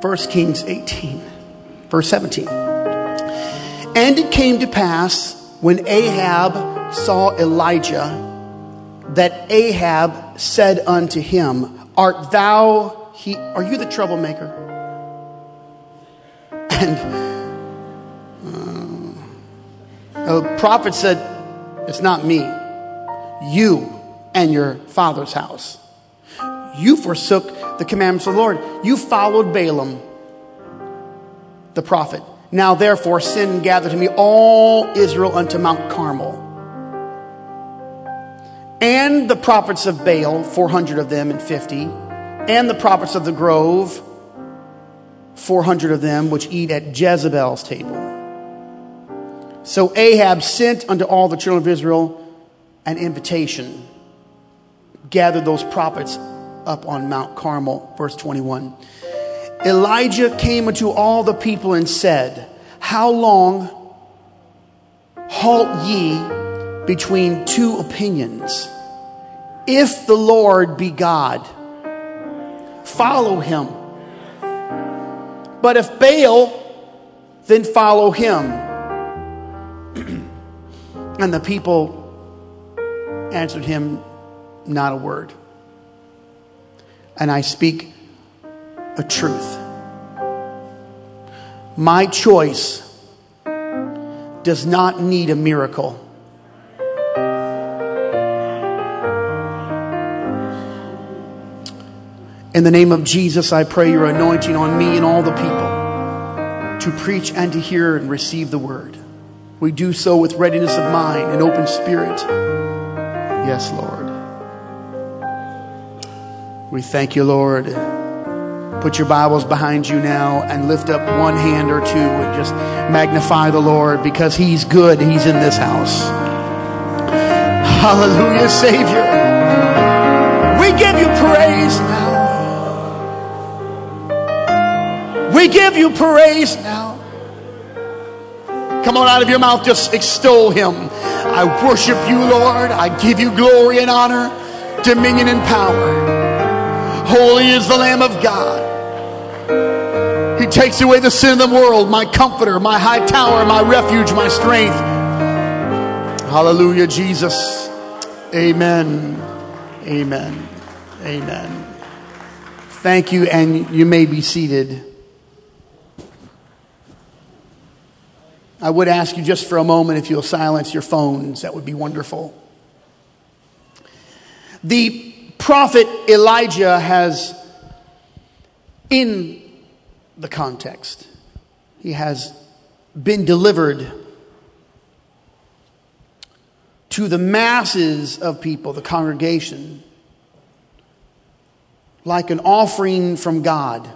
1 Kings 18, verse 17. And it came to pass when Ahab saw Elijah that Ahab said unto him, Art thou he? Are you the troublemaker? And uh, the prophet said, It's not me. You and your father's house. You forsook the commandments of the Lord. You followed Balaam, the prophet. Now therefore, sin gathered to me all Israel unto Mount Carmel. And the prophets of Baal, 400 of them and 50, and the prophets of the grove, 400 of them, which eat at Jezebel's table. So Ahab sent unto all the children of Israel an invitation, gathered those prophets up on Mount Carmel, verse 21. Elijah came unto all the people and said, How long halt ye between two opinions? If the Lord be God, follow him. But if Baal, then follow him. and the people answered him not a word. And I speak a truth. My choice does not need a miracle. In the name of Jesus, I pray your anointing on me and all the people to preach and to hear and receive the word. We do so with readiness of mind and open spirit. Yes, Lord. We thank you, Lord. Put your Bibles behind you now and lift up one hand or two and just magnify the Lord because He's good. He's in this house. Hallelujah, Savior. We give you praise now. We give you praise now. Come on out of your mouth, just extol him. I worship you, Lord. I give you glory and honor, dominion and power. Holy is the Lamb of God. He takes away the sin of the world, my comforter, my high tower, my refuge, my strength. Hallelujah, Jesus. Amen. Amen. Amen. Thank you, and you may be seated. I would ask you just for a moment if you'll silence your phones, that would be wonderful. The prophet Elijah has, in the context, he has been delivered to the masses of people, the congregation, like an offering from God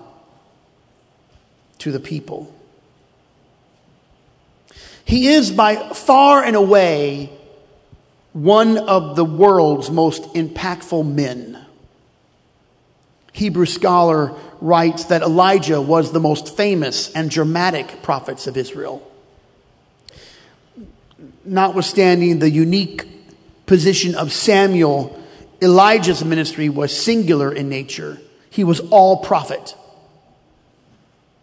to the people. He is by far and away one of the world's most impactful men. Hebrew scholar writes that Elijah was the most famous and dramatic prophets of Israel. Notwithstanding the unique position of Samuel, Elijah's ministry was singular in nature. He was all prophet.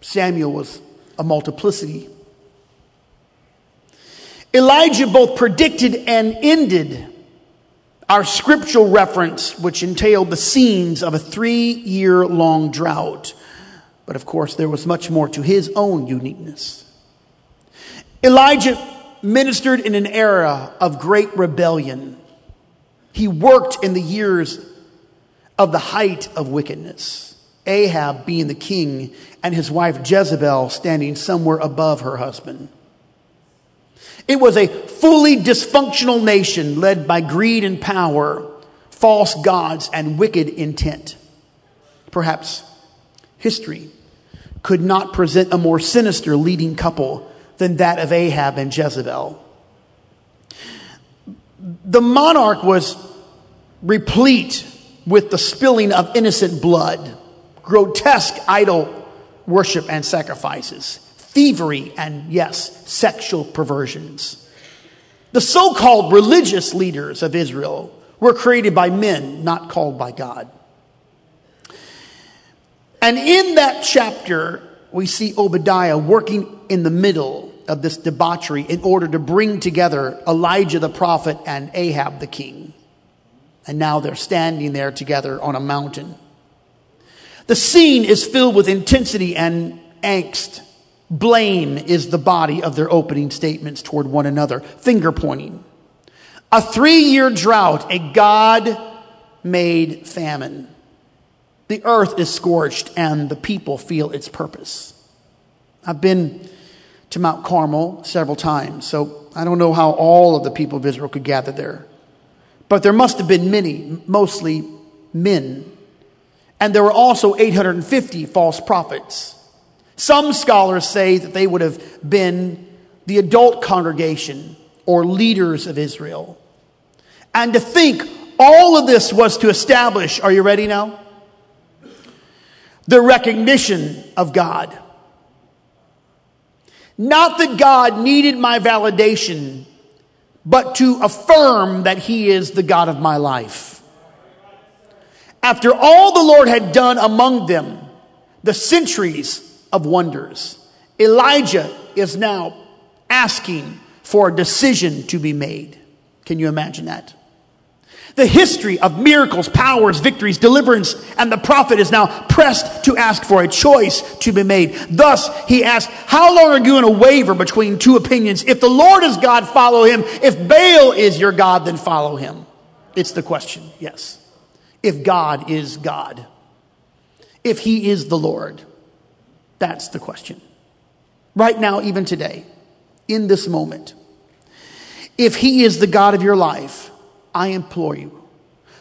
Samuel was a multiplicity Elijah both predicted and ended our scriptural reference, which entailed the scenes of a three year long drought. But of course, there was much more to his own uniqueness. Elijah ministered in an era of great rebellion. He worked in the years of the height of wickedness. Ahab being the king and his wife Jezebel standing somewhere above her husband. It was a fully dysfunctional nation led by greed and power, false gods, and wicked intent. Perhaps history could not present a more sinister leading couple than that of Ahab and Jezebel. The monarch was replete with the spilling of innocent blood, grotesque idol worship and sacrifices thievery, and yes, sexual perversions. The so called religious leaders of Israel were created by men, not called by God. And in that chapter, we see Obadiah working in the middle of this debauchery in order to bring together Elijah the prophet and Ahab the king. And now they're standing there together on a mountain. The scene is filled with intensity and angst. Blame is the body of their opening statements toward one another, finger pointing. A three year drought, a God made famine. The earth is scorched and the people feel its purpose. I've been to Mount Carmel several times, so I don't know how all of the people of Israel could gather there. But there must have been many, mostly men. And there were also 850 false prophets. Some scholars say that they would have been the adult congregation or leaders of Israel. And to think all of this was to establish, are you ready now? The recognition of God. Not that God needed my validation, but to affirm that He is the God of my life. After all the Lord had done among them, the centuries of wonders, Elijah is now asking for a decision to be made. Can you imagine that? The history of miracles, powers, victories, deliverance, and the prophet is now pressed to ask for a choice to be made. Thus, he asks, How long are you going to waver between two opinions? If the Lord is God, follow him. If Baal is your God, then follow him. It's the question, yes. If God is God, if he is the Lord, that's the question. Right now, even today, in this moment, if he is the God of your life, I implore you,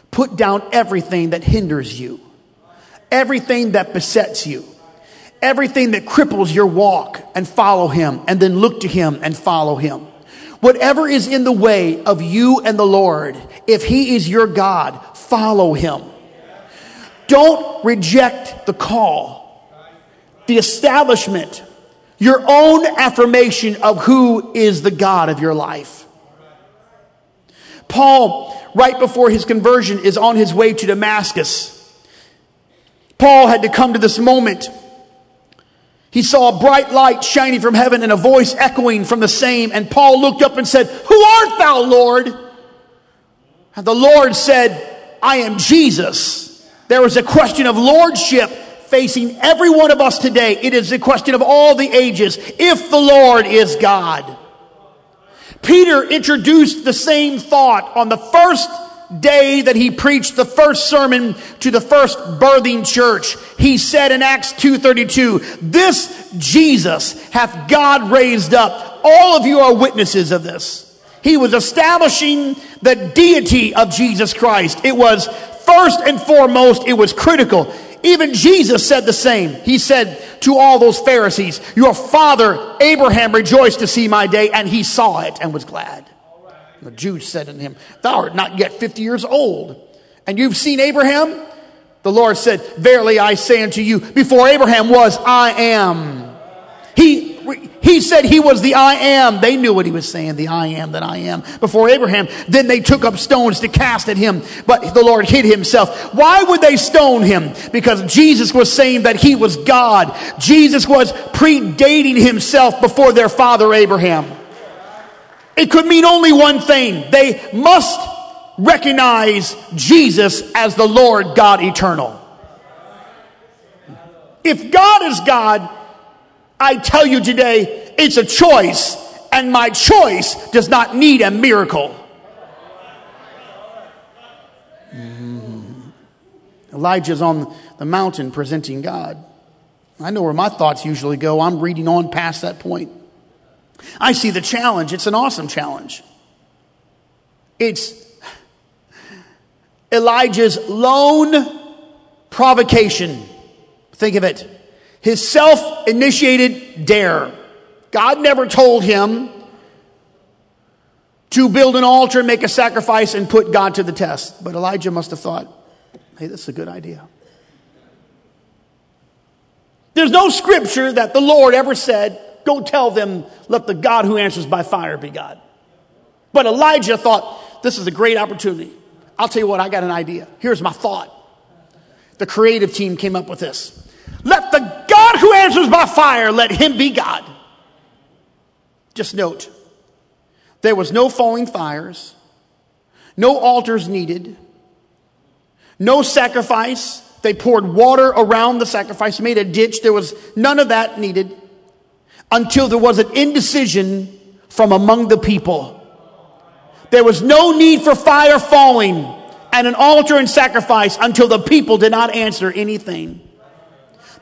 put down everything that hinders you, everything that besets you, everything that cripples your walk and follow him and then look to him and follow him. Whatever is in the way of you and the Lord, if he is your God, follow him. Don't reject the call, the establishment, your own affirmation of who is the God of your life. Paul, right before his conversion, is on his way to Damascus. Paul had to come to this moment. He saw a bright light shining from heaven and a voice echoing from the same. And Paul looked up and said, Who art thou, Lord? And the Lord said, I am Jesus. There was a question of lordship facing every one of us today. It is a question of all the ages. If the Lord is God. Peter introduced the same thought on the first day that he preached the first sermon to the first birthing church. He said in Acts 2.32, this Jesus hath God raised up. All of you are witnesses of this. He was establishing the deity of Jesus Christ. It was first and foremost, it was critical. Even Jesus said the same. He said to all those Pharisees, Your father Abraham rejoiced to see my day, and he saw it and was glad. The Jews said unto him, Thou art not yet fifty years old, and you've seen Abraham? The Lord said, Verily I say unto you, before Abraham was, I am. He he said he was the I am. They knew what he was saying, the I am that I am. Before Abraham, then they took up stones to cast at him, but the Lord hid himself. Why would they stone him? Because Jesus was saying that he was God. Jesus was predating himself before their father Abraham. It could mean only one thing. They must recognize Jesus as the Lord God eternal. If God is God, I tell you today, it's a choice, and my choice does not need a miracle. Mm-hmm. Elijah's on the mountain presenting God. I know where my thoughts usually go. I'm reading on past that point. I see the challenge. It's an awesome challenge. It's Elijah's lone provocation. Think of it his self initiated dare. God never told him to build an altar make a sacrifice and put God to the test. But Elijah must have thought, hey, this is a good idea. There's no scripture that the Lord ever said, go tell them, let the God who answers by fire be God. But Elijah thought, this is a great opportunity. I'll tell you what, I got an idea. Here's my thought. The creative team came up with this. Let the God who answers by fire, let him be God. Just note, there was no falling fires, no altars needed, no sacrifice. They poured water around the sacrifice, made a ditch. There was none of that needed until there was an indecision from among the people. There was no need for fire falling and an altar and sacrifice until the people did not answer anything.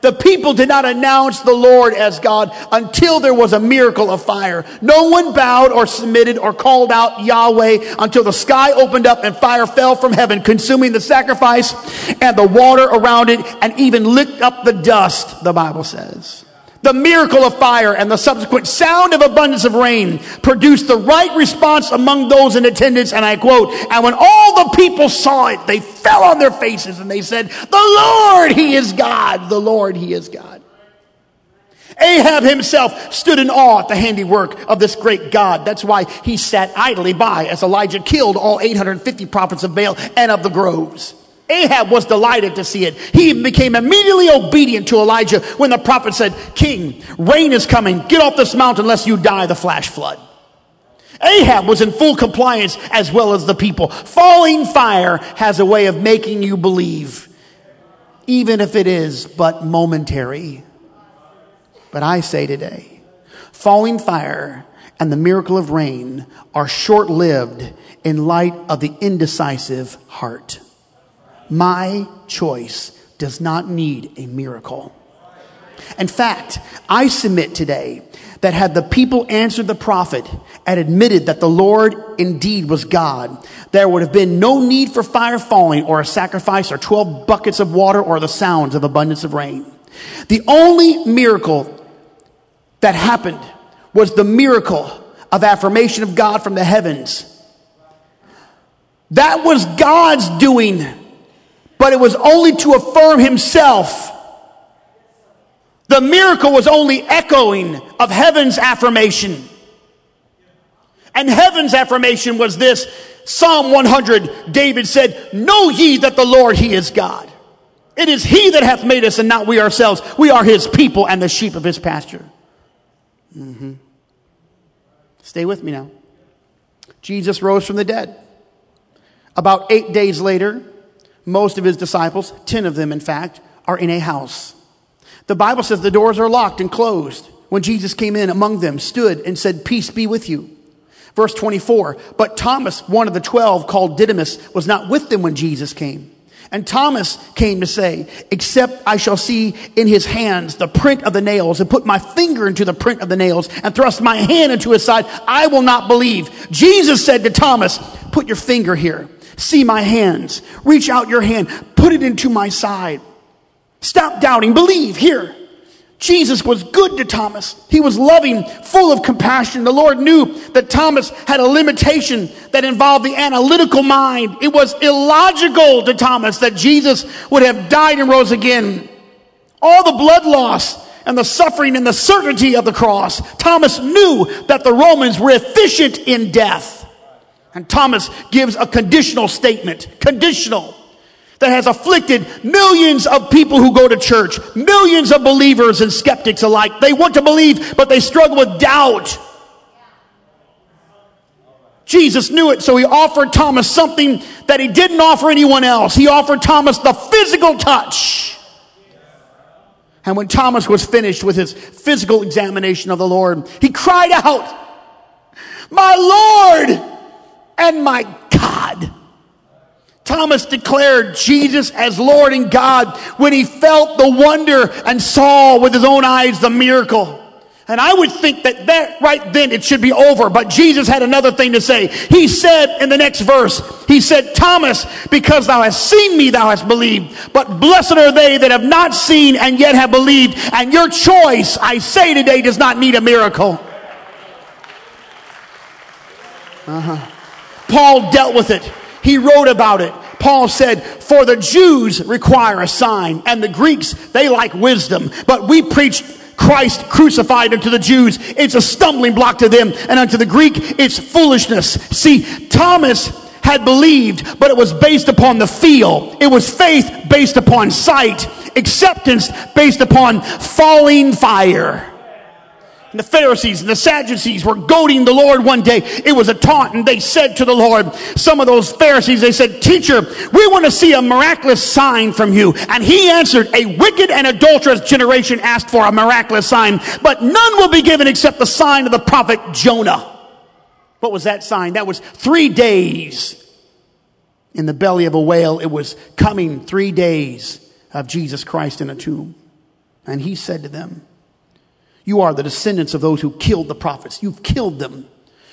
The people did not announce the Lord as God until there was a miracle of fire. No one bowed or submitted or called out Yahweh until the sky opened up and fire fell from heaven, consuming the sacrifice and the water around it and even licked up the dust, the Bible says. The miracle of fire and the subsequent sound of abundance of rain produced the right response among those in attendance. And I quote, and when all the people saw it, they fell on their faces and they said, the Lord, He is God. The Lord, He is God. Ahab himself stood in awe at the handiwork of this great God. That's why he sat idly by as Elijah killed all 850 prophets of Baal and of the groves. Ahab was delighted to see it. He became immediately obedient to Elijah when the prophet said, King, rain is coming. Get off this mountain lest you die the flash flood. Ahab was in full compliance as well as the people. Falling fire has a way of making you believe, even if it is but momentary. But I say today, falling fire and the miracle of rain are short lived in light of the indecisive heart. My choice does not need a miracle. In fact, I submit today that had the people answered the prophet and admitted that the Lord indeed was God, there would have been no need for fire falling or a sacrifice or 12 buckets of water or the sounds of abundance of rain. The only miracle that happened was the miracle of affirmation of God from the heavens. That was God's doing but it was only to affirm himself. The miracle was only echoing of heaven's affirmation. And heaven's affirmation was this Psalm 100, David said, Know ye that the Lord, He is God. It is He that hath made us and not we ourselves. We are His people and the sheep of His pasture. Mm-hmm. Stay with me now. Jesus rose from the dead. About eight days later, most of his disciples, 10 of them in fact, are in a house. The Bible says the doors are locked and closed. When Jesus came in among them, stood and said, Peace be with you. Verse 24, but Thomas, one of the twelve called Didymus, was not with them when Jesus came. And Thomas came to say, except I shall see in his hands the print of the nails and put my finger into the print of the nails and thrust my hand into his side, I will not believe. Jesus said to Thomas, put your finger here See my hands. Reach out your hand. Put it into my side. Stop doubting. Believe. Here. Jesus was good to Thomas. He was loving, full of compassion. The Lord knew that Thomas had a limitation that involved the analytical mind. It was illogical to Thomas that Jesus would have died and rose again. All the blood loss and the suffering and the certainty of the cross. Thomas knew that the Romans were efficient in death. And Thomas gives a conditional statement, conditional, that has afflicted millions of people who go to church, millions of believers and skeptics alike. They want to believe, but they struggle with doubt. Jesus knew it, so he offered Thomas something that he didn't offer anyone else. He offered Thomas the physical touch. And when Thomas was finished with his physical examination of the Lord, he cried out, My Lord! And my God. Thomas declared Jesus as Lord and God when he felt the wonder and saw with his own eyes the miracle. And I would think that that right then it should be over. But Jesus had another thing to say. He said in the next verse, He said, Thomas, because thou hast seen me, thou hast believed. But blessed are they that have not seen and yet have believed. And your choice, I say today, does not need a miracle. Uh huh. Paul dealt with it. He wrote about it. Paul said, for the Jews require a sign and the Greeks, they like wisdom, but we preach Christ crucified unto the Jews. It's a stumbling block to them and unto the Greek, it's foolishness. See, Thomas had believed, but it was based upon the feel. It was faith based upon sight, acceptance based upon falling fire. And the Pharisees and the Sadducees were goading the Lord one day. It was a taunt, and they said to the Lord, some of those Pharisees, they said, Teacher, we want to see a miraculous sign from you. And he answered, A wicked and adulterous generation asked for a miraculous sign, but none will be given except the sign of the prophet Jonah. What was that sign? That was three days in the belly of a whale. It was coming three days of Jesus Christ in a tomb. And he said to them, you are the descendants of those who killed the prophets. You've killed them.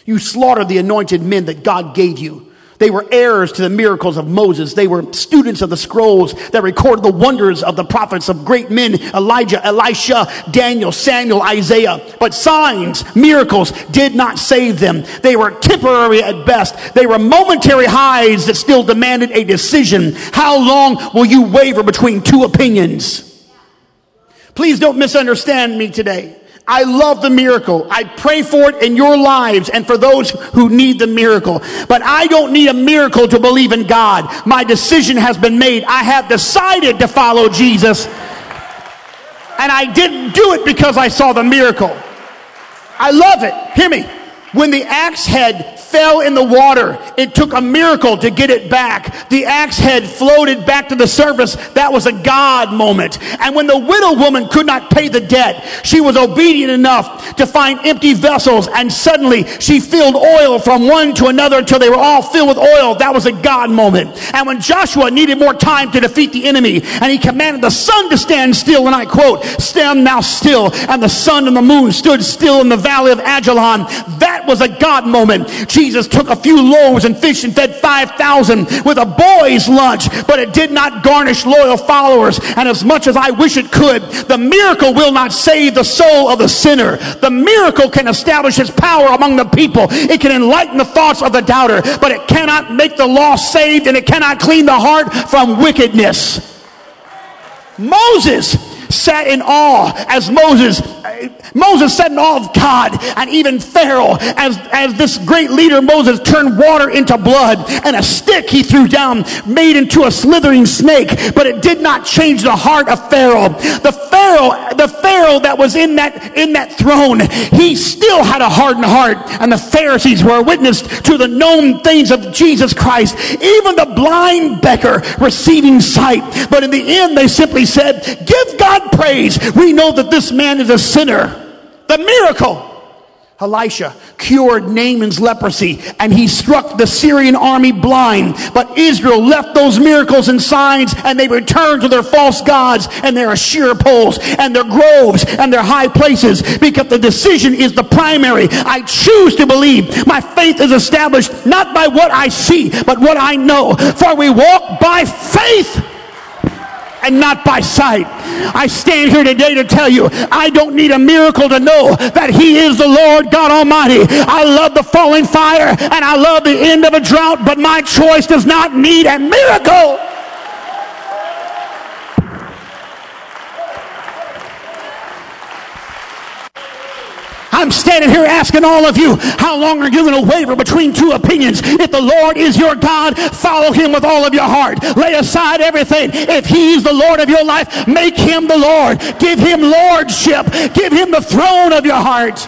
You slaughtered the anointed men that God gave you. They were heirs to the miracles of Moses. They were students of the scrolls that recorded the wonders of the prophets of great men, Elijah, Elisha, Daniel, Samuel, Isaiah. But signs, miracles did not save them. They were temporary at best. They were momentary highs that still demanded a decision. How long will you waver between two opinions? Please don't misunderstand me today. I love the miracle. I pray for it in your lives and for those who need the miracle. But I don't need a miracle to believe in God. My decision has been made. I have decided to follow Jesus. And I didn't do it because I saw the miracle. I love it. Hear me. When the axe head fell in the water. It took a miracle to get it back. The axe head floated back to the surface. That was a God moment. And when the widow woman could not pay the debt, she was obedient enough to find empty vessels and suddenly she filled oil from one to another until they were all filled with oil. That was a God moment. And when Joshua needed more time to defeat the enemy and he commanded the sun to stand still, and I quote, stand now still, and the sun and the moon stood still in the valley of Ajalon. That was a God moment. Jesus took a few loaves and fish and fed 5,000 with a boy's lunch, but it did not garnish loyal followers. And as much as I wish it could, the miracle will not save the soul of the sinner. The miracle can establish his power among the people. It can enlighten the thoughts of the doubter, but it cannot make the lost saved and it cannot clean the heart from wickedness. Moses sat in awe as Moses, uh, Moses sat in awe of God and even Pharaoh as, as this great leader Moses turned water into blood and a stick he threw down made into a slithering snake, but it did not change the heart of Pharaoh. The Pharaoh, the Pharaoh that was in that, in that throne, he still had a hardened heart and the Pharisees were a witness to the known things of Jesus Christ. Even the blind beggar receiving sight. But in the end, they simply said, give God God praise, we know that this man is a sinner. The miracle. Elisha cured Naaman's leprosy and he struck the Syrian army blind. But Israel left those miracles and signs and they returned to their false gods and their Asherah poles and their groves and their high places because the decision is the primary. I choose to believe. My faith is established not by what I see, but what I know. For we walk by faith and not by sight. I stand here today to tell you I don't need a miracle to know that He is the Lord God Almighty. I love the falling fire and I love the end of a drought, but my choice does not need a miracle. I'm standing here asking all of you, how long are you going to waver between two opinions? If the Lord is your God, follow him with all of your heart. Lay aside everything. If he's the Lord of your life, make him the Lord. Give him lordship. Give him the throne of your heart.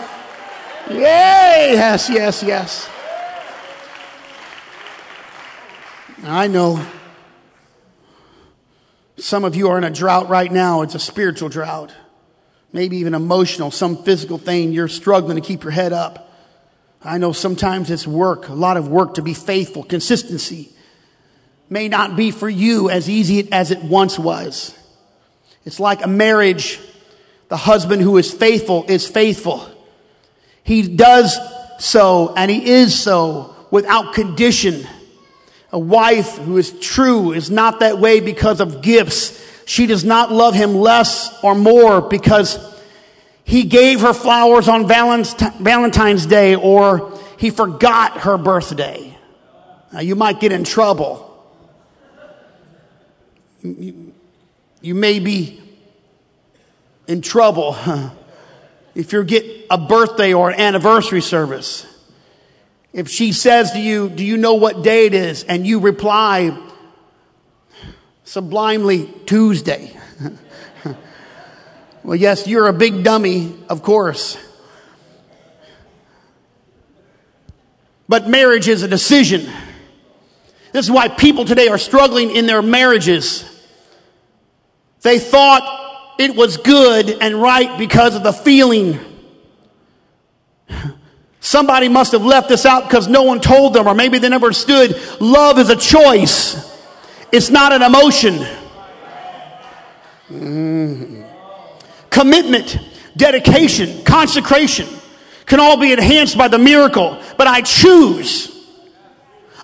Yay! Yes, yes, yes. I know some of you are in a drought right now. It's a spiritual drought maybe even emotional, some physical thing, you're struggling to keep your head up. I know sometimes it's work, a lot of work to be faithful, consistency may not be for you as easy as it once was. It's like a marriage. The husband who is faithful is faithful. He does so and he is so without condition. A wife who is true is not that way because of gifts she does not love him less or more because he gave her flowers on Valentine's Day or he forgot her birthday. Now, you might get in trouble. You, may be in trouble if you get a birthday or an anniversary service If she says to you, Do you know what day it is? and you reply sublimely, Tuesday. well, yes, you're a big dummy, of course. But marriage is a decision. This is why people today are struggling in their marriages. They thought it was good and right because of the feeling. Somebody must have left this out because no one told them, or maybe they never stood. Love is a choice. It's not an emotion. Mm. Commitment, dedication, consecration can all be enhanced by the miracle, but I choose.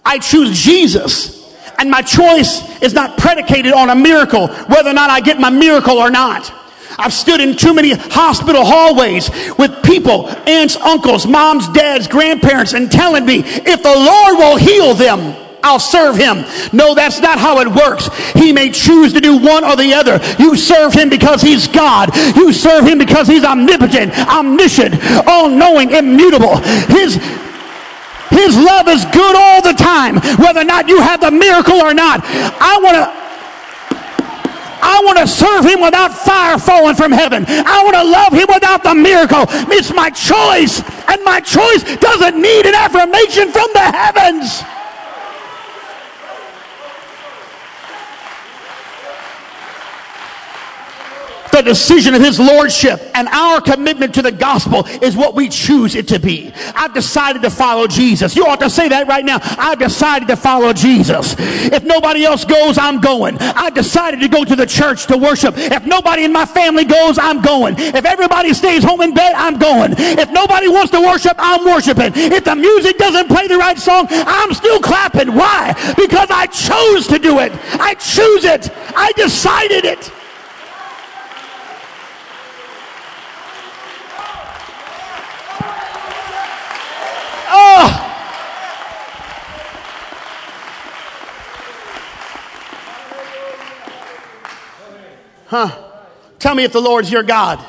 I choose Jesus. And my choice is not predicated on a miracle, whether or not I get my miracle or not. I've stood in too many hospital hallways with people, aunts, uncles, moms, dads, grandparents, and telling me if the Lord will heal them, I'll serve him. No, that's not how it works. He may choose to do one or the other. You serve him because he's God. You serve him because he's omnipotent, omniscient, all knowing, immutable. His his love is good all the time, whether or not you have the miracle or not. I want to. I want to serve him without fire falling from heaven. I want to love him without the miracle. It's my choice, and my choice doesn't need an affirmation from the heavens. The decision of his lordship and our commitment to the gospel is what we choose it to be. I've decided to follow Jesus. You ought to say that right now. I've decided to follow Jesus. If nobody else goes, I'm going. I've decided to go to the church to worship. If nobody in my family goes, I'm going. If everybody stays home in bed, I'm going. If nobody wants to worship, I'm worshiping. If the music doesn't play the right song, I'm still clapping. Why? Because I chose to do it. I choose it. I decided it. Huh? Tell me if the Lord's your God.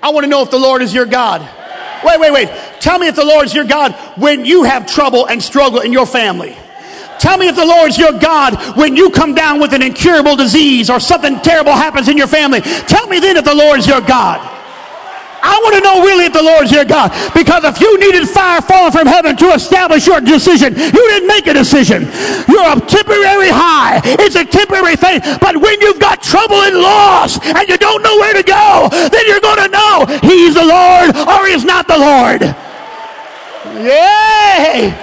I want to know if the Lord is your God. Wait, wait, wait. Tell me if the Lord's your God when you have trouble and struggle in your family. Tell me if the Lord's your God when you come down with an incurable disease or something terrible happens in your family. Tell me then if the Lord's your God. I want to know really if the Lord's your God. Because if you needed fire falling from heaven to establish your decision, you didn't make a decision. You're a temporary high. It's a temporary thing. But when you've got trouble and loss and you don't know where to go, then you're going to know He's the Lord or He's not the Lord. Yay!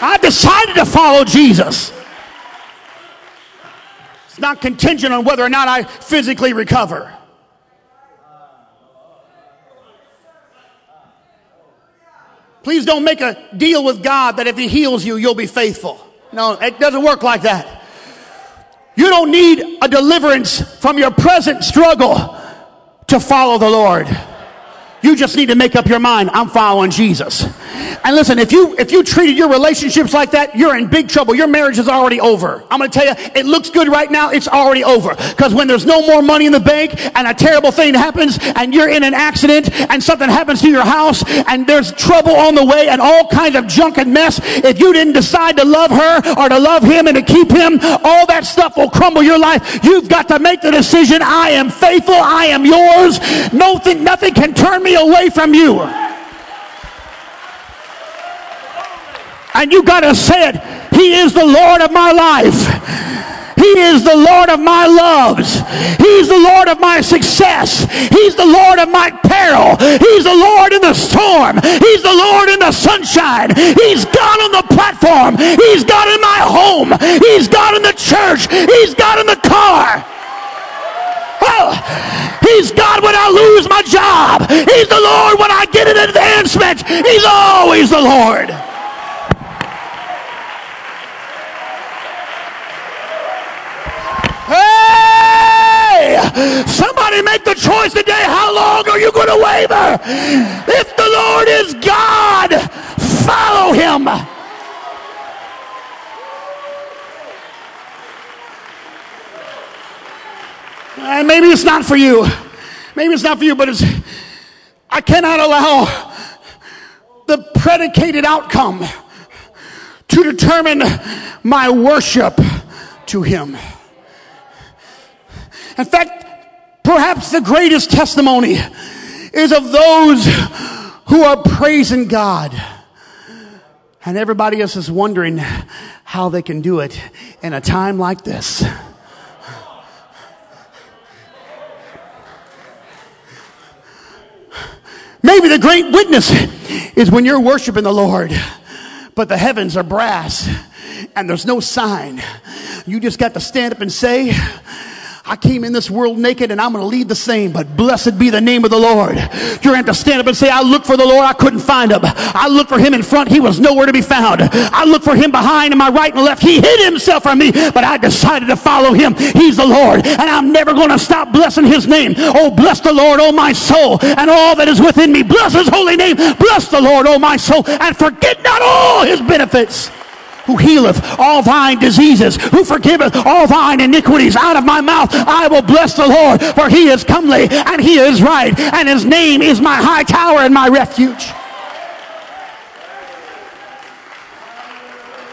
I decided to follow Jesus. It's not contingent on whether or not I physically recover. Please don't make a deal with God that if He heals you, you'll be faithful. No, it doesn't work like that. You don't need a deliverance from your present struggle to follow the Lord. You just need to make up your mind. I'm following Jesus. And listen, if you, if you treated your relationships like that, you're in big trouble. Your marriage is already over. I'm going to tell you, it looks good right now. It's already over. Because when there's no more money in the bank and a terrible thing happens and you're in an accident and something happens to your house and there's trouble on the way and all kinds of junk and mess, if you didn't decide to love her or to love him and to keep him, all that stuff will crumble your life. You've got to make the decision. I am faithful. I am yours. Nothing, nothing can turn me away from you. And you got to say it. He is the Lord of my life. He is the Lord of my loves. He's the Lord of my success. He's the Lord of my peril. He's the Lord in the storm. He's the Lord in the sunshine. He's God on the platform. He's God in my home. He's God in the church. He's God in the car. Oh, he's God when I lose my job. He's the Lord when I get an advancement. He's always the Lord. Hey! Somebody make the choice today. How long are you going to waver? If the Lord is God, follow him. And maybe it's not for you. Maybe it's not for you, but it's, I cannot allow the predicated outcome to determine my worship to Him. In fact, perhaps the greatest testimony is of those who are praising God. And everybody else is wondering how they can do it in a time like this. Maybe the great witness is when you're worshiping the Lord, but the heavens are brass and there's no sign. You just got to stand up and say, I came in this world naked and I'm going to lead the same, but blessed be the name of the Lord. You're going to stand up and say, I looked for the Lord, I couldn't find him. I looked for him in front, he was nowhere to be found. I looked for him behind and my right and left, he hid himself from me, but I decided to follow him. He's the Lord, and I'm never going to stop blessing his name. Oh, bless the Lord, oh my soul, and all that is within me. Bless his holy name. Bless the Lord, oh my soul, and forget not all his benefits who healeth all thine diseases, who forgiveth all thine iniquities. Out of my mouth I will bless the Lord, for he is comely and he is right, and his name is my high tower and my refuge.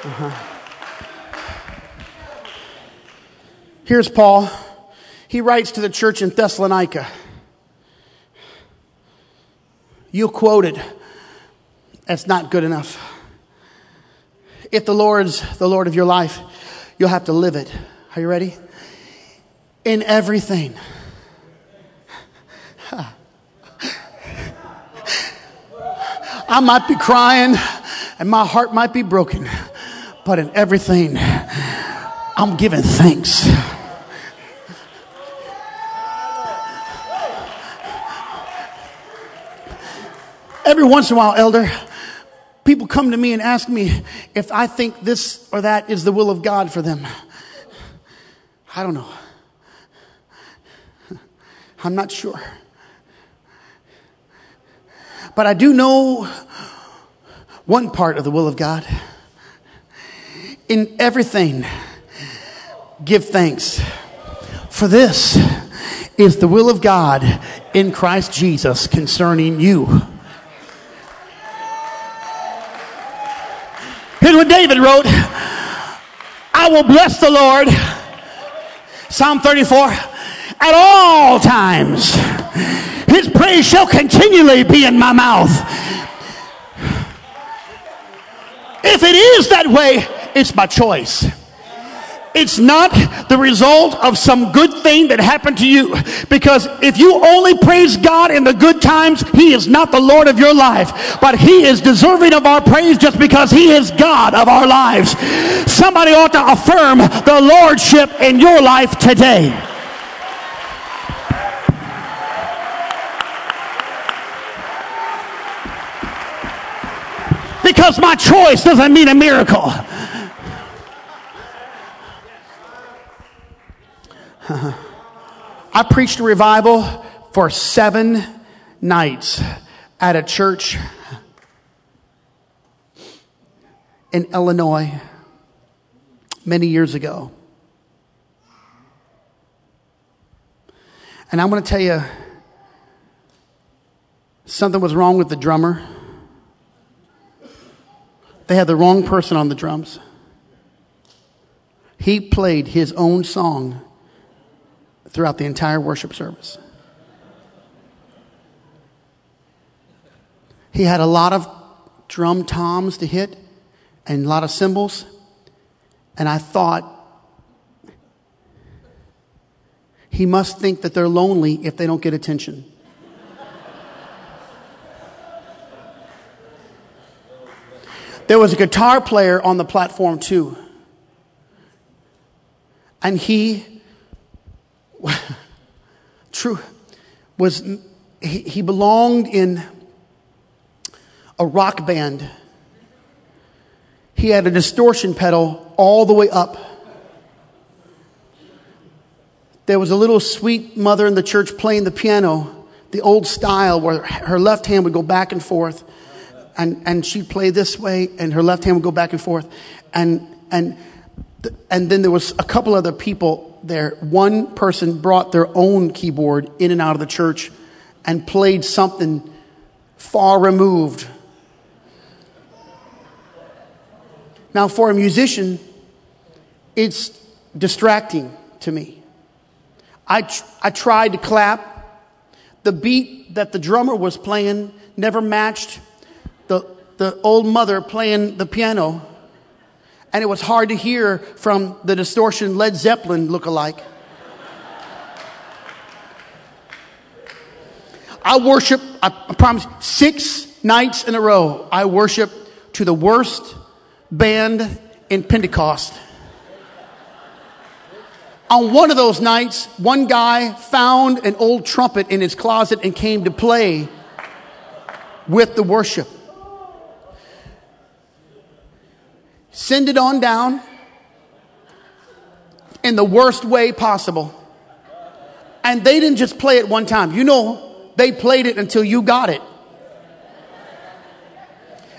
Uh-huh. Here's Paul. He writes to the church in Thessalonica. You quoted. That's not good enough if the Lord's the Lord of your life, you'll have to live it. Are you ready? In everything. I might be crying and my heart might be broken, but in everything, I'm giving thanks. Every once in a while, elder, People come to me and ask me if I think this or that is the will of God for them. I don't know. I'm not sure. But I do know one part of the will of God. In everything, give thanks. For this is the will of God in Christ Jesus concerning you. Here's what David wrote I will bless the Lord. Psalm 34 at all times. His praise shall continually be in my mouth. If it is that way, it's my choice. It's not the result of some good thing that happened to you. Because if you only praise God in the good times, He is not the Lord of your life. But He is deserving of our praise just because He is God of our lives. Somebody ought to affirm the Lordship in your life today. Because my choice doesn't mean a miracle. I preached a revival for seven nights at a church in Illinois many years ago. And I'm going to tell you something was wrong with the drummer. They had the wrong person on the drums. He played his own song throughout the entire worship service. He had a lot of drum toms to hit and a lot of cymbals. And I thought, he must think that they're lonely if they don't get attention. There was a guitar player on the platform too. And he true was he, he belonged in a rock band. He had a distortion pedal all the way up. There was a little sweet mother in the church playing the piano, the old style where her left hand would go back and forth and, and she'd play this way and her left hand would go back and forth. And, and and then there was a couple other people there. One person brought their own keyboard in and out of the church and played something far removed. Now, for a musician, it's distracting to me. I, tr- I tried to clap. The beat that the drummer was playing never matched the, the old mother playing the piano. And it was hard to hear from the distortion Led Zeppelin look-alike. I worship, I promise, six nights in a row, I worship to the worst band in Pentecost. On one of those nights, one guy found an old trumpet in his closet and came to play with the worship. Send it on down in the worst way possible. And they didn't just play it one time. You know, they played it until you got it.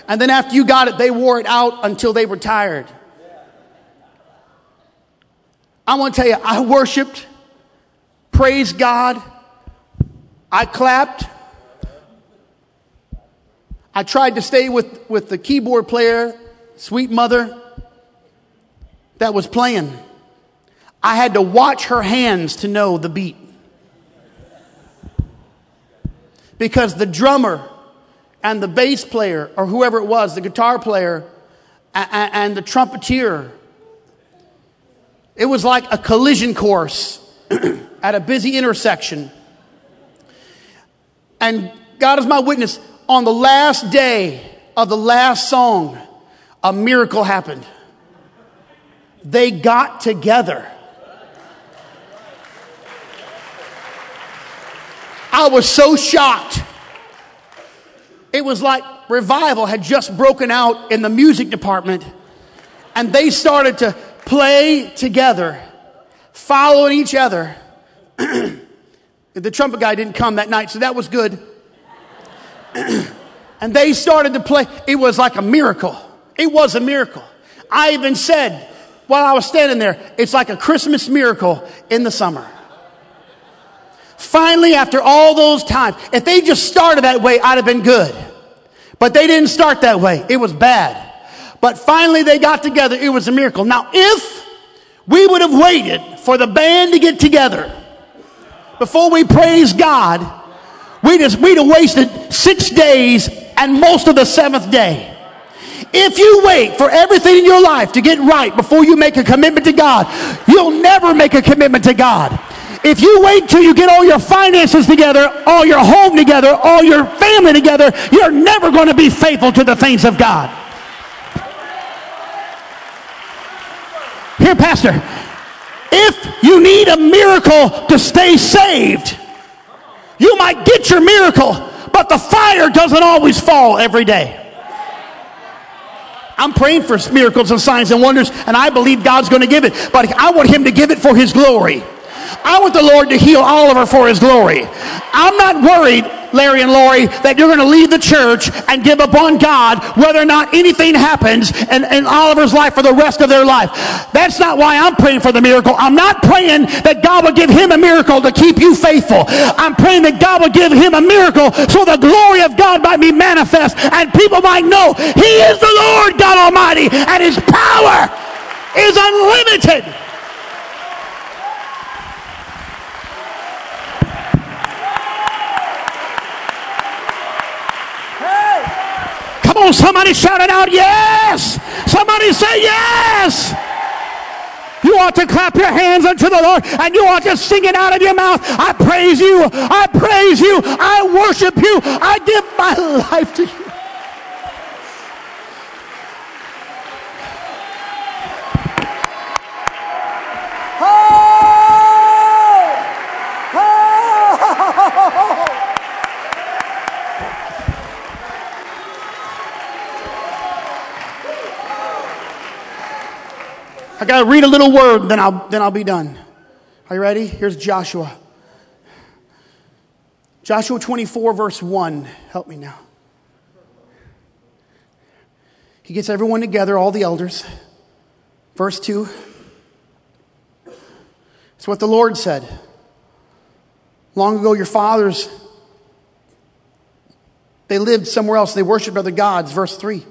And then after you got it, they wore it out until they were tired. I want to tell you, I worshiped, praised God, I clapped. I tried to stay with, with the keyboard player, sweet mother, that was playing. I had to watch her hands to know the beat. Because the drummer and the bass player, or whoever it was, the guitar player and, the trumpeter, it was like a collision course at a busy intersection. And God is my witness. On the last day of the last song, a miracle happened. They got together. I was so shocked. It was like revival had just broken out in the music department, and they started to play together, following each other. the trumpet guy didn't come that night, so that was good. and they started to play. It was like a miracle. It was a miracle. I even said while I was standing there, it's like a Christmas miracle in the summer. Finally, after all those times, if they just started that way, I'd have been good. But they didn't start that way. It was bad. But finally they got together. It was a miracle. Now, if we would have waited for the band to get together before we praise God, we just, we'd have wasted six days and most of the seventh day. If you wait for everything in your life to get right before you make a commitment to God, you'll never make a commitment to God. If you wait till you get all your finances together, all your home together, all your family together, you're never going to be faithful to the things of God. Here, Pastor, if you need a miracle to stay saved, you might get your miracle, but the fire doesn't always fall every day. I'm praying for miracles and signs and wonders, and I believe God's going to give it, but I want Him to give it for His glory. I want the Lord to heal Oliver for his glory. I'm not worried, Larry and Lori, that you're going to leave the church and give up on God whether or not anything happens in, in Oliver's life for the rest of their life. That's not why I'm praying for the miracle. I'm not praying that God will give him a miracle to keep you faithful. I'm praying that God will give him a miracle so the glory of God might be manifest and people might know he is the Lord God Almighty and his power is unlimited. Come on, somebody shout it out, yes! Somebody say yes! You ought to clap your hands unto the Lord and you ought to sing it out of your mouth. I praise you. I praise you. I worship you. I give my life to you. I got to read a little word, then I'll, then I'll be done. Are you ready? Here's Joshua. Joshua 24, verse 1. Help me now. He gets everyone together, all the elders. Verse 2 It's what the Lord said. Long ago, your fathers, they lived somewhere else. They worshiped other gods. Verse 3.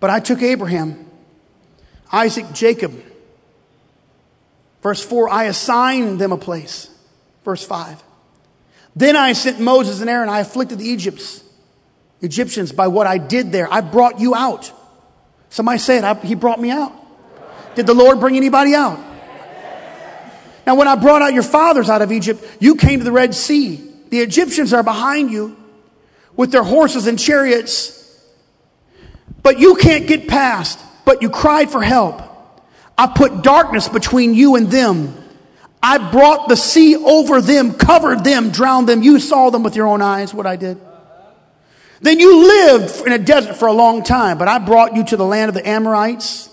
But I took Abraham, Isaac, Jacob. Verse 4. I assigned them a place. Verse 5. Then I sent Moses and Aaron. I afflicted the Egypts, Egyptians by what I did there. I brought you out. Somebody say it. I, he brought me out. Did the Lord bring anybody out? Now, when I brought out your fathers out of Egypt, you came to the Red Sea. The Egyptians are behind you with their horses and chariots, but you can't get past. But you cried for help. I put darkness between you and them. I brought the sea over them, covered them, drowned them. You saw them with your own eyes, what I did. Then you lived in a desert for a long time, but I brought you to the land of the Amorites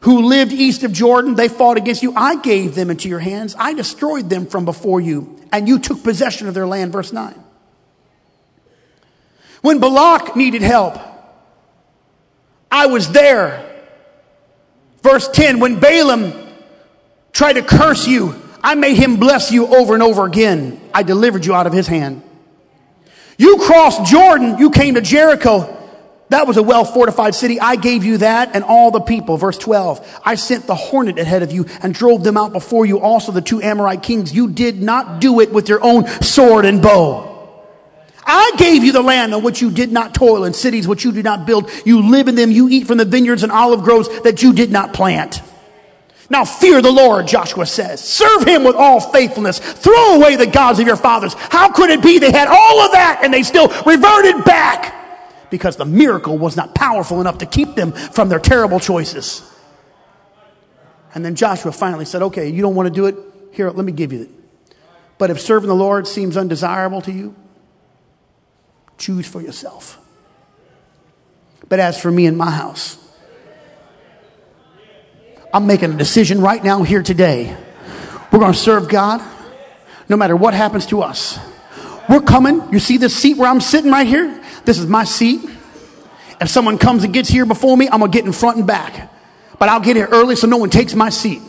who lived east of Jordan. They fought against you. I gave them into your hands. I destroyed them from before you, and you took possession of their land. Verse 9. When Balak needed help, I was there. Verse 10. When Balaam tried to curse you, I made him bless you over and over again. I delivered you out of his hand. You crossed Jordan, you came to Jericho. That was a well fortified city. I gave you that and all the people. Verse 12. I sent the hornet ahead of you and drove them out before you. Also the two Amorite kings. You did not do it with your own sword and bow. I gave you the land on which you did not toil and cities which you did not build. You live in them. You eat from the vineyards and olive groves that you did not plant. Now fear the Lord, Joshua says. Serve him with all faithfulness. Throw away the gods of your fathers. How could it be they had all of that and they still reverted back? Because the miracle was not powerful enough to keep them from their terrible choices. And then Joshua finally said, okay, you don't want to do it? Here, let me give you it. But if serving the Lord seems undesirable to you, choose for yourself. But as for me and my house, I'm making a decision right now, here today. We're going to serve God no matter what happens to us. We're coming. You see this seat where I'm sitting right here? This is my seat. If someone comes and gets here before me, I'm going to get in front and back. But I'll get here early so no one takes my seat.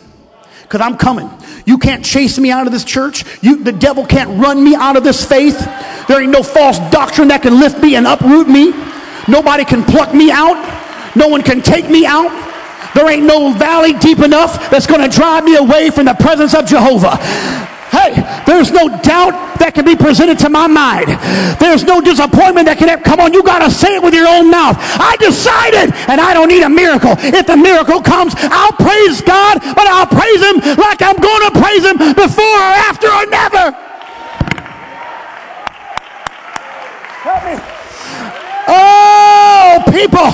Because I'm coming. You can't chase me out of this church. You, the devil can't run me out of this faith. There ain't no false doctrine that can lift me and uproot me. Nobody can pluck me out. No one can take me out. There ain't no valley deep enough that's going to drive me away from the presence of Jehovah. Hey, there's no doubt that can be presented to my mind. There's no disappointment that can come on. You got to say it with your own mouth. I decided, and I don't need a miracle. If the miracle comes, I'll praise God, but I'll praise Him like I'm going to praise Him before or after or never. Help me. Oh, people,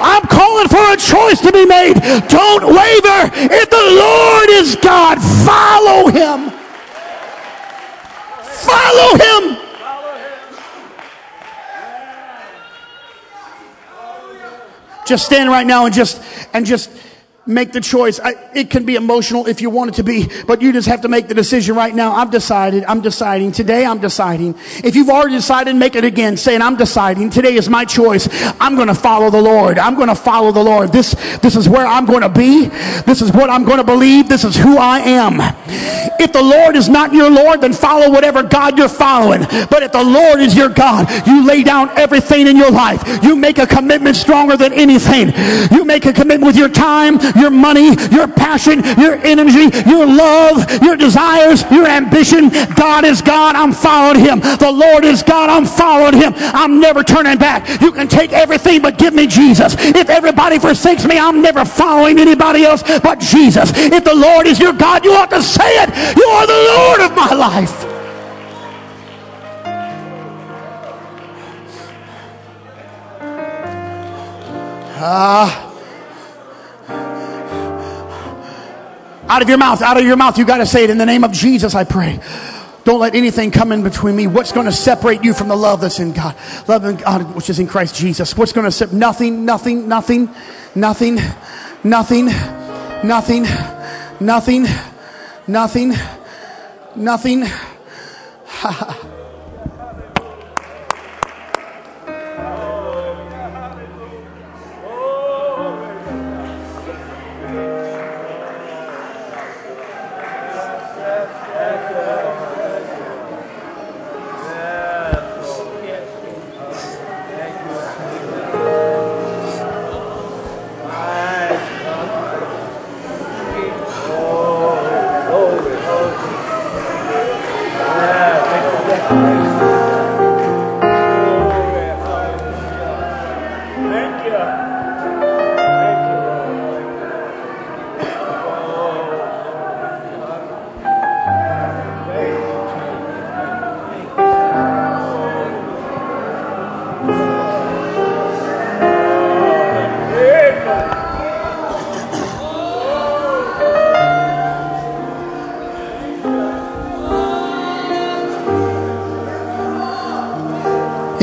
I'm calling for a choice to be made. Don't waver. If the Lord is God, follow Him. Follow him. Just stand right now and just and just make the choice. I, it can be emotional if you want it to be, but you just have to make the decision right now. I've decided. I'm deciding. Today I'm deciding. If you've already decided, make it again, saying, I'm deciding. Today is my choice. I'm going to follow the Lord. I'm going to follow the Lord. This, this is where I'm going to be. This is what I'm going to believe. This is who I am. If the Lord is not your Lord, then follow whatever God you're following. But if the Lord is your God, you lay down everything in your life. You make a commitment stronger than anything. You make a commitment with your time, your money, your passion, your energy, your love, your desires, your ambition. God is God. I'm following him. The Lord is God. I'm following him. I'm never turning back. You can take everything but give me Jesus. If everybody forsakes me, I'm never following anybody else but Jesus. If the Lord is your God, you ought to say it. You are the Lord of my life. Ah. Out of your mouth, out of your mouth, you got to say it in the name of Jesus, I pray. Don't let anything come in between me. What's going to separate you from the love that's in God? Love in God, which is in Christ Jesus. What's going to separate? Nothing, nothing, nothing, nothing, nothing, nothing, nothing, nothing, nothing.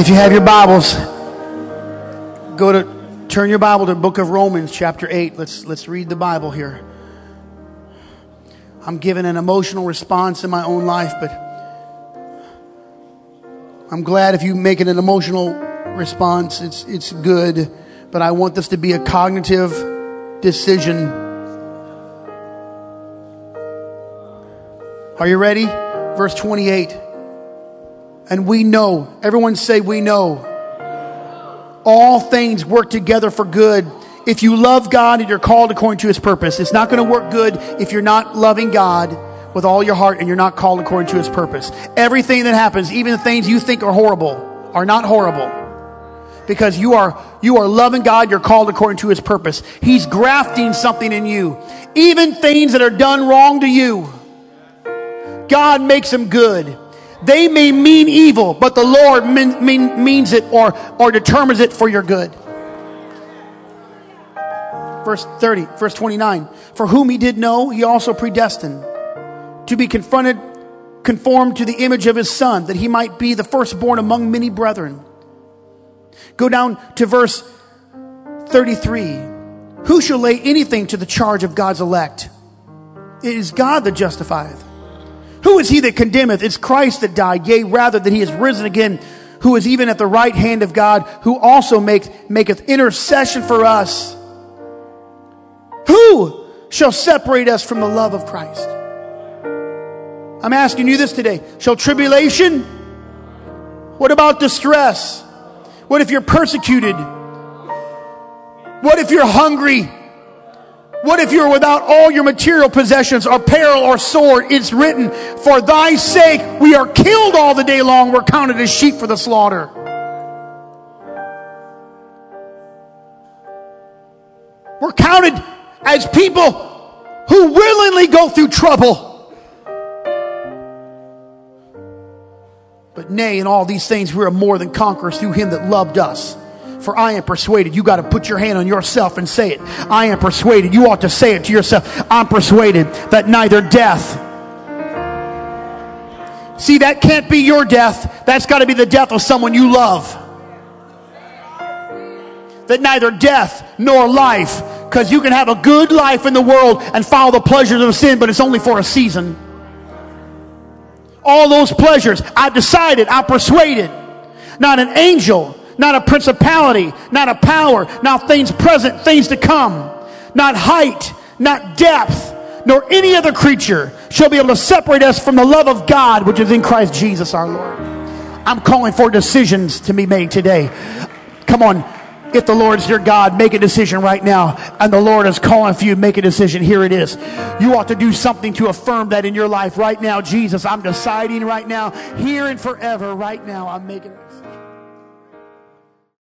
If you have your Bibles, go to turn your Bible to the book of Romans, chapter 8. Let's, let's read the Bible here. I'm giving an emotional response in my own life, but I'm glad if you make it an emotional response. It's, it's good, but I want this to be a cognitive decision. Are you ready? Verse 28. And we know, everyone say, we know. All things work together for good if you love God and you're called according to his purpose. It's not going to work good if you're not loving God with all your heart and you're not called according to his purpose. Everything that happens, even the things you think are horrible, are not horrible. Because you are, you are loving God, you're called according to his purpose. He's grafting something in you. Even things that are done wrong to you, God makes them good. They may mean evil, but the Lord mean, mean, means it or, or determines it for your good. Verse 30, verse 29. For whom he did know, he also predestined to be confronted, conformed to the image of his son, that he might be the firstborn among many brethren. Go down to verse 33. Who shall lay anything to the charge of God's elect? It is God that justifieth. Who is he that condemneth? It's Christ that died, yea, rather that he is risen again, who is even at the right hand of God, who also make, maketh intercession for us. Who shall separate us from the love of Christ? I'm asking you this today. Shall tribulation? What about distress? What if you're persecuted? What if you're hungry? What if you're without all your material possessions peril or sword? It's written, For thy sake we are killed all the day long. We're counted as sheep for the slaughter. We're counted as people who willingly go through trouble. But nay, in all these things we are more than conquerors through him that loved us. For I am persuaded. You got to put your hand on yourself and say it. I am persuaded. You ought to say it to yourself. I'm persuaded that neither death. See, that can't be your death. That's got to be the death of someone you love. That neither death nor life, because you can have a good life in the world and follow the pleasures of sin, but it's only for a season. All those pleasures, I've decided, I'm persuaded. Not an angel, not a principality, not a power, not things present, things to come, not height, not depth, nor any other creature shall be able to separate us from the love of God which is in Christ Jesus our Lord. I'm calling for decisions to be made today. Come on. If the Lord's your God, make a decision right now. And the Lord is calling for you, make a decision. Here it is. You ought to do something to affirm that in your life right now. Jesus, I'm deciding right now, here and forever, right now, I'm making a decision.